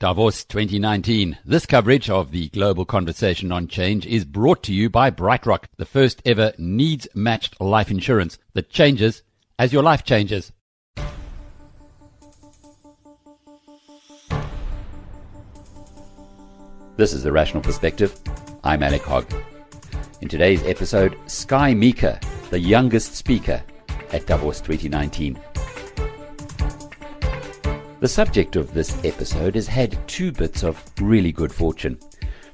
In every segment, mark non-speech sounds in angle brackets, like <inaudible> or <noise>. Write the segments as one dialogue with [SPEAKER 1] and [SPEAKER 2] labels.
[SPEAKER 1] Davos 2019. This coverage of the global conversation on change is brought to you by BrightRock, the first ever needs matched life insurance that changes as your life changes. This is The Rational Perspective. I'm Alec Hogg. In today's episode, Skye Meaker, the youngest speaker at Davos 2019. The subject of this episode has had two bits of really good fortune.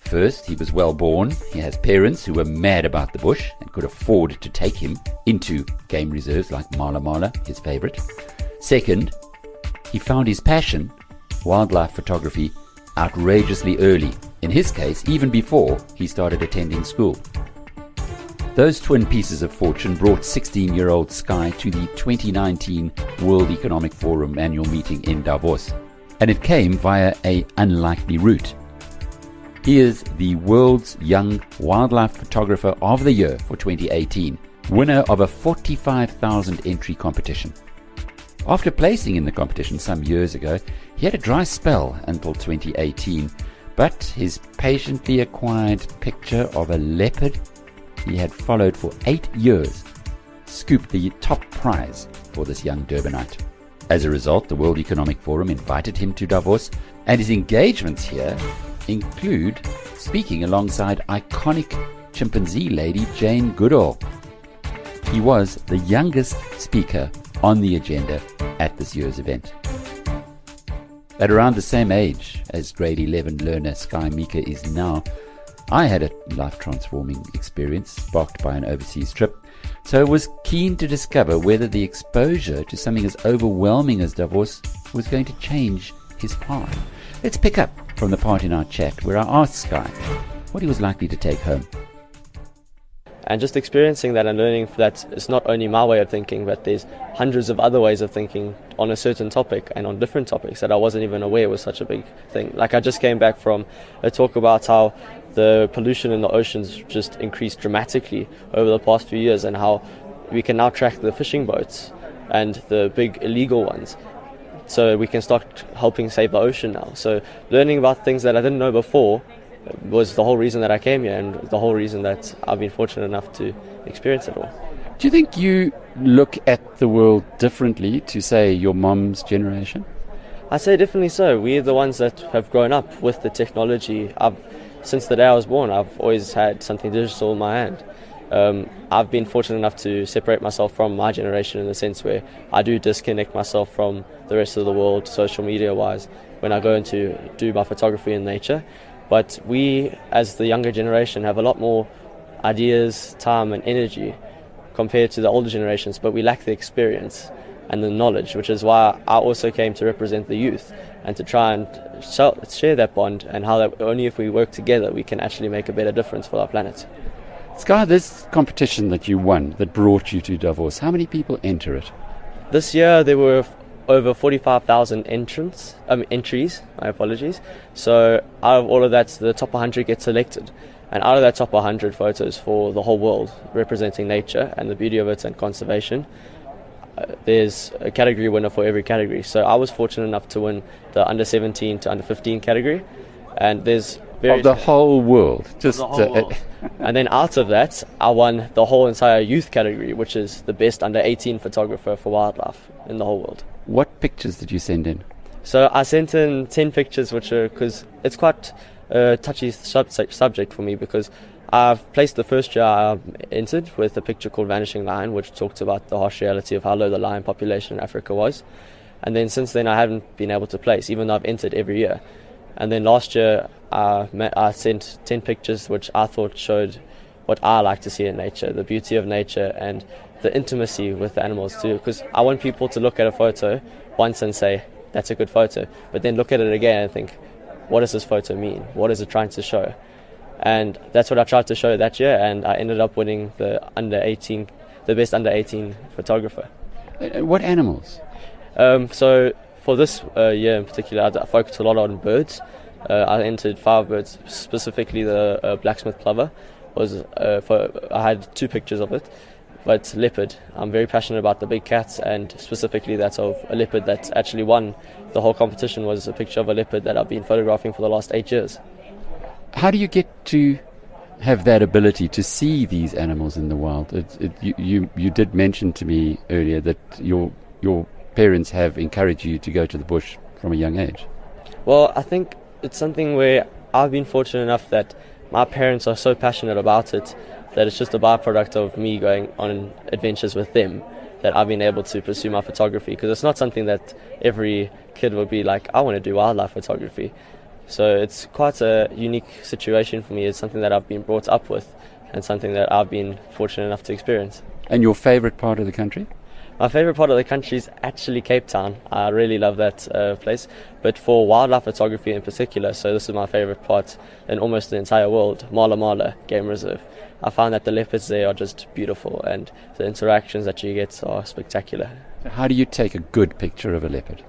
[SPEAKER 1] First, he was well born. He has parents who were mad about the bush and could afford to take him into game reserves like Mala Mala, his favorite. Second, he found his passion, wildlife photography, outrageously early. In his case, even before he started attending school. Those twin pieces of fortune brought 16 year old Skye to the 2019 World Economic Forum annual meeting in Davos, and it came via a unlikely route. He is the world's young wildlife photographer of the year for 2018, winner of a 45,000 entry competition. After placing in the competition some years ago, he had a dry spell until 2018, but his patiently acquired picture of a leopard he had followed for eight years, scooped the top prize for this young Durbanite. As a result, the World Economic Forum invited him to Davos, and his engagements here include speaking alongside iconic chimpanzee lady Jane Goodall. He was the youngest speaker on the agenda at this year's event. At around the same age as grade 11 learner Skye Meaker is now, I had a life transforming experience sparked by an overseas trip, so I was keen to discover whether the exposure to something as overwhelming as Davos was going to change his path. Let's pick up from the part in our chat where I asked Skye what he was likely to take home
[SPEAKER 2] and just experiencing that and learning that it's not only my way of thinking, but there's hundreds of other ways of thinking on a certain topic and on different topics that I wasn't even aware was such a big thing. Like I just came back from a talk about how the pollution in the oceans just increased dramatically over the past few years and how we can now track the fishing boats and the big illegal ones so we can start helping save the ocean now. So learning about things that I didn't know before was the whole reason that I came here and the whole reason that I've been fortunate enough to experience it all.
[SPEAKER 1] Do you think you look at the world differently to, say, your mom's generation?
[SPEAKER 2] I say definitely so. We're the ones that have grown up with the technology. I've, since the day I was born, I've always had something digital in my hand. Um, I've been fortunate enough to separate myself from my generation in the sense where I do disconnect myself from the rest of the world, social media wise, when I go into do my photography in nature. But we, as the younger generation, have a lot more ideas, time, and energy compared to the older generations, but we lack the experience and the knowledge, which is why I also came to represent the youth and to try and share that bond and how that only if we work together we can actually make a better difference for our planet.
[SPEAKER 1] Skye, this competition that you won that brought you to Davos, how many people enter it?
[SPEAKER 2] This year there were over 45,000 entrants, um, entries, my apologies. So out of all of that, the top 100 get selected. And out of that top 100 photos for the whole world, representing nature and the beauty of it and conservation, there's a category winner for every category. So I was fortunate enough to win the under 17 to under 15 category. And there's
[SPEAKER 1] of the whole world. Just
[SPEAKER 2] whole uh, world. <laughs> and then out of that, I won the whole entire youth category, which is the best under 18 photographer for wildlife in the whole world.
[SPEAKER 1] What pictures did you send in?
[SPEAKER 2] So I sent in 10 pictures, which are because it's quite a touchy sub- subject for me because I've placed the first year um, I entered with a picture called Vanishing Lion, which talked about the harsh reality of how low the lion population in Africa was. And then since then, I haven't been able to place, even though I've entered every year. And then last year, I, met, I sent 10 pictures which I thought showed what I like to see in nature the beauty of nature and the intimacy with the animals too. Because I want people to look at a photo once and say, that's a good photo, but then look at it again and think, what does this photo mean? What is it trying to show? And that's what I tried to show that year, and I ended up winning the under 18, the best under 18 photographer.
[SPEAKER 1] What animals?
[SPEAKER 2] Um, so for this uh, year in particular, I focused a lot on birds. Uh, I entered five birds, specifically the uh, blacksmith plover. Was uh, for I had two pictures of it. but leopard. I'm very passionate about the big cats and specifically that of a leopard that actually won the whole competition was a picture of a leopard that I've been photographing for the last eight years.
[SPEAKER 1] How do you get to have that ability to see these animals in the wild? It, it, you, you, you did mention to me earlier that your your parents have encouraged you to go to the bush from a young age.
[SPEAKER 2] Well, I think it's something where I've been fortunate enough that my parents are so passionate about it that it's just a byproduct of me going on adventures with them that I've been able to pursue my photography because it's not something that every kid would be like, I want to do wildlife photography. So it's quite a unique situation for me. It's something that I've been brought up with and something that I've been fortunate enough to experience.
[SPEAKER 1] And your favorite part of the country?
[SPEAKER 2] My favorite part of the country is actually Cape Town. I really love that uh, place. But for wildlife photography in particular, so this is my favorite part in almost the entire world, Mala Mala Game Reserve. I find that the leopards there are just beautiful and the interactions that you get are spectacular.
[SPEAKER 1] How do you take a good picture of a leopard?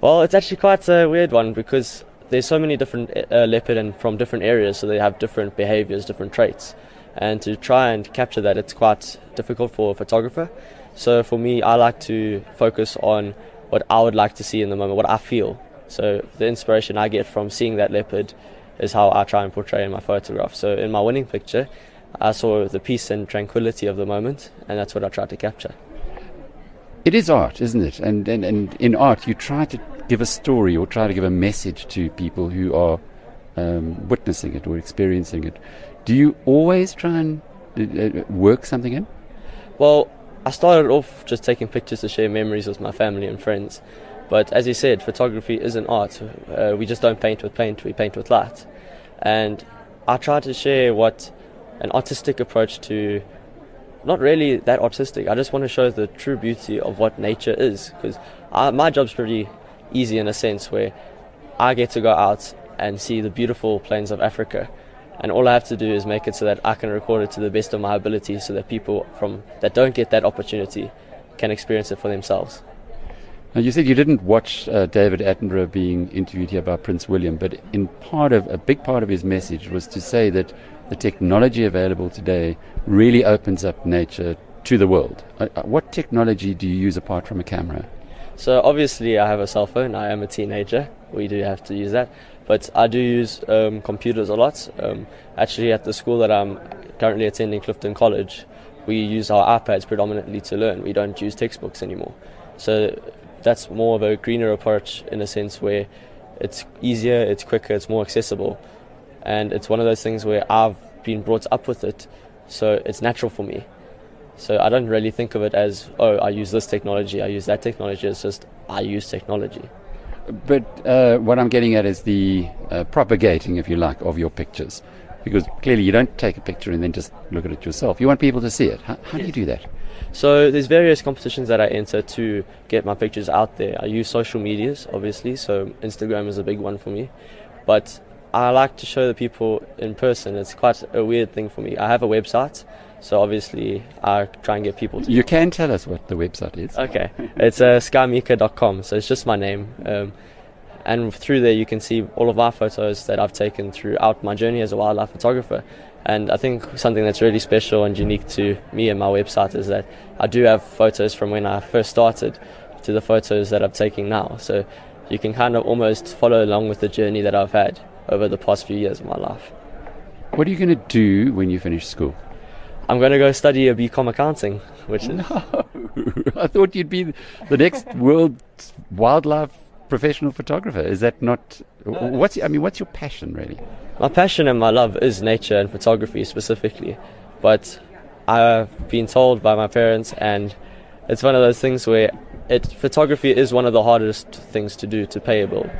[SPEAKER 2] Well, it's actually quite a weird one because there's so many different uh, leopard and from different areas, so they have different behaviors, different traits. And to try and capture that, it's quite difficult for a photographer. So for me, I like to focus on what I would like to see in the moment, what I feel. So the inspiration I get from seeing that leopard is how I try and portray in my photograph. So in my winning picture, I saw the peace and tranquility of the moment, and that's what I tried to capture.
[SPEAKER 1] It is art, isn't it? And, and, and in art, you try to give a story or try to give a message to people who are um, witnessing it or experiencing it. Do you always try and uh, uh work something in?
[SPEAKER 2] Well, I started off just taking pictures to share memories with my family and friends. But as you said, photography is an art. Uh, we just don't paint with paint, we paint with light. And I try to share what an artistic approach to not really that artistic. I just want to show the true beauty of what nature is. Because my job's pretty easy in a sense where I get to go out and see the beautiful plains of Africa and all I have to do is make it so that I can record it to the best of my ability, so that people from that don't get that opportunity can experience it for themselves.
[SPEAKER 1] Now you said you didn't watch uh, David Attenborough being interviewed here by Prince William, but in part of a big part of his message was to say that the technology available today really opens up nature to the world. Uh, uh what technology do you use apart from a camera?
[SPEAKER 2] So obviously, I have a cell phone. I am a teenager. We do have to use that. But I do use um, computers a lot. Um, actually, at the school that I'm currently attending, Clifton College, we use our iPads predominantly to learn. We don't use textbooks anymore. So that's more of a greener approach in a sense where it's easier, it's quicker, it's more accessible. And it's one of those things where I've been brought up with it, so it's natural for me. So I don't really think of it as, oh, I use this technology, I use that technology. It's just, I use technology.
[SPEAKER 1] But uh, what I'm getting at is the uh, propagating, if you like, of your pictures. Because clearly you don't take a picture and then just look at it yourself. You want people to see it. How, how do you do that?
[SPEAKER 2] So there's various competitions that I enter to get my pictures out there. I use social medias, obviously, so Instagram is a big one for me. But I like to show the people in person. It's quite a weird thing for me. I have a website, so obviously I try and get people to.
[SPEAKER 1] You can tell us what the website is.
[SPEAKER 2] Okay, it's uh, skyemeaker.com. So it's just my name, um, and through there you can see all of my photos that I've taken throughout my journey as a wildlife photographer. And I think something that's really special and unique to me and my website is that I do have photos from when I first started to the photos that I'm taking now. So you can kind of almost follow along with the journey that I've had over the past few years of my life.
[SPEAKER 1] What are you going to do when you finish school?
[SPEAKER 2] I'm going to go study a BCom accounting, which
[SPEAKER 1] no, I thought you'd be the next world wildlife professional photographer. Is that not? What's I mean, what's your passion really?
[SPEAKER 2] My passion and my love is nature and photography specifically, but I've been told by my parents, and it's one of those things where it photography is one of the hardest things to do to pay a bill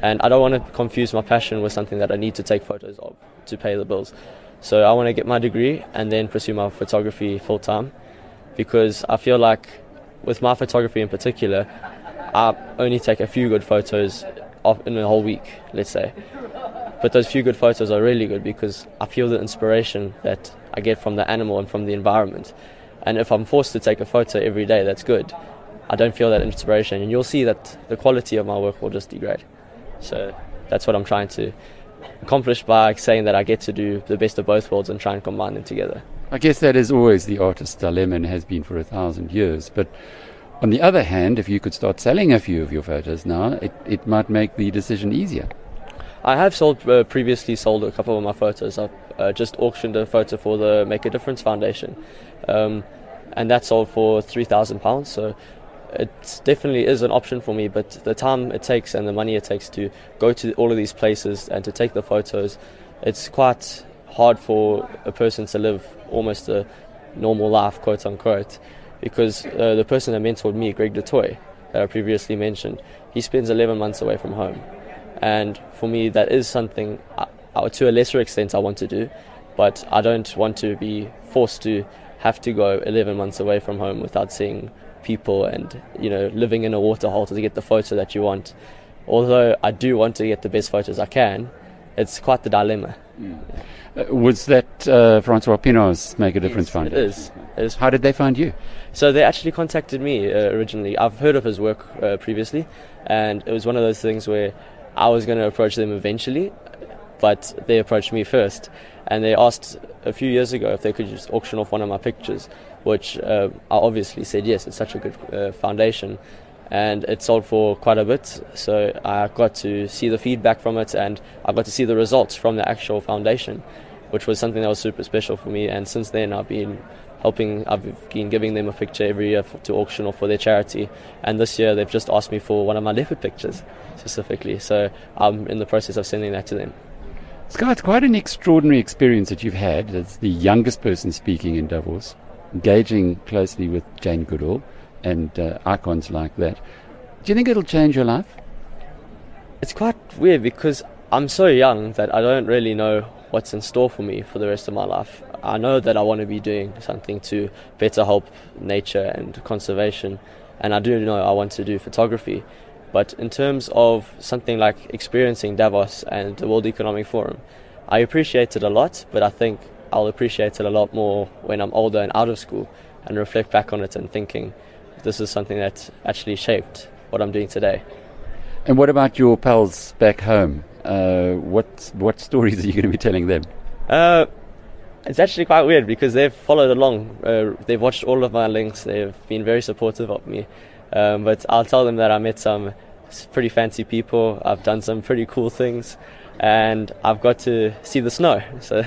[SPEAKER 2] and I don't want to confuse my passion with something that I need to take photos of to pay the bills. So I want to get my degree and then pursue my photography full time because I feel like with my photography in particular, I only take a few good photos in a whole week, let's say. But those few good photos are really good because I feel the inspiration that I get from the animal and from the environment. And if I'm forced to take a photo every day, that's good. I don't feel that inspiration, and you'll see that the quality of my work will just degrade. So that's what I'm trying to accomplished by saying that I get to do the best of both worlds and try and combine them together.
[SPEAKER 1] I guess that is always the artist's dilemma and has been for a thousand years. But on the other hand, if you could start selling a few of your photos now, it, it might make the decision easier.
[SPEAKER 2] I have sold uh, previously sold a couple of my photos. I've uh, just auctioned a photo for the Make a Difference Foundation, um, and that sold for three thousand pounds. So it definitely is an option for me. But the time it takes and the money it takes to go to all of these places and to take the photos, it's quite hard for a person to live almost a normal life, quote unquote, because uh, the person that mentored me, Greg du Toit, that I previously mentioned, he spends 11 months away from home. And for me, that is something, I, I, to a lesser extent, I want to do, but I don't want to be forced to have to go 11 months away from home without seeing people and, you know, living in a waterhole to get the photo that you want. Although I do want to get the best photos I can, it's quite the dilemma. Mm.
[SPEAKER 1] Uh, was that uh, Francois Pienaar's Make a Difference
[SPEAKER 2] yes,
[SPEAKER 1] Foundation?
[SPEAKER 2] It is. it is.
[SPEAKER 1] How did they find you?
[SPEAKER 2] So they actually contacted me uh, originally. I've heard of his work uh, previously, and it was one of those things where I was going to approach them eventually, but they approached me first. And they asked a few years ago if they could just auction off one of my pictures, which uh, I obviously said yes, it's such a good uh, foundation. And it sold for quite a bit, so I got to see the feedback from it and I got to see the results from the actual foundation, which was something that was super special for me. And since then, I've been helping, I've been giving them a picture every year to auction or for their charity. And this year, they've just asked me for one of my leopard pictures specifically, so I'm in the process of sending that to them.
[SPEAKER 1] Scott, it's quite an extraordinary experience that you've had as the youngest person speaking in Davos, engaging closely with Jane Goodall and uh, icons like that. Do you think it'll change your life?
[SPEAKER 2] It's quite weird because I'm so young that I don't really know what's in store for me for the rest of my life. I know that I want to be doing something to better help nature and conservation, and I do know I want to do photography. But in terms of something like experiencing Davos and the World Economic Forum, I appreciate it a lot, but I think I'll appreciate it a lot more when I'm older and out of school and reflect back on it and thinking this is something that actually shaped what I'm doing today.
[SPEAKER 1] And what about your pals back home? Uh, what what stories are you going to be telling them?
[SPEAKER 2] Uh, it's actually quite weird because they've followed along. Uh, they've watched all of my links. They've been very supportive of me. Um, but I'll tell them that I met some pretty fancy people. I've done some pretty cool things, and I've got to see the snow. <laughs> So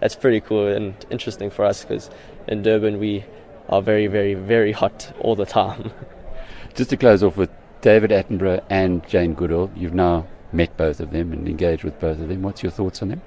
[SPEAKER 2] that's pretty cool and interesting for us because in Durban we are very, very, very hot all the time. <laughs>
[SPEAKER 1] Just to close off with David Attenborough and Jane Goodall, you've now met both of them and engaged with both of them. What's your thoughts on them?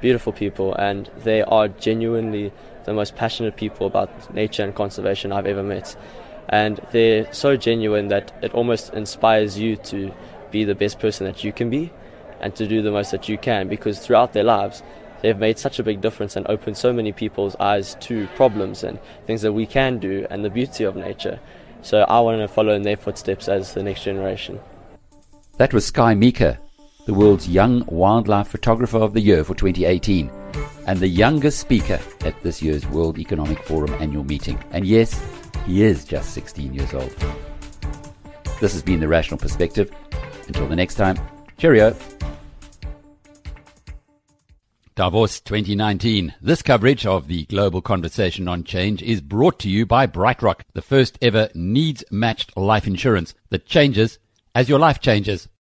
[SPEAKER 2] Beautiful people, and they are genuinely the most passionate people about nature and conservation I've ever met. And they're so genuine that it almost inspires you to be the best person that you can be and to do the most that you can because throughout their lives, they've made such a big difference and opened so many people's eyes to problems and things that we can do and the beauty of nature. So I want to follow in their footsteps as the next generation.
[SPEAKER 1] That was Skye Meaker, the world's young wildlife photographer of the year for 2018 and the youngest speaker at this year's World Economic Forum annual meeting. And yes, he is just 16 years old. This has been The Rational Perspective. Until the next time, cheerio. Davos 2019. This coverage of the global conversation on change is brought to you by BrightRock, the first ever needs matched life insurance that changes as your life changes.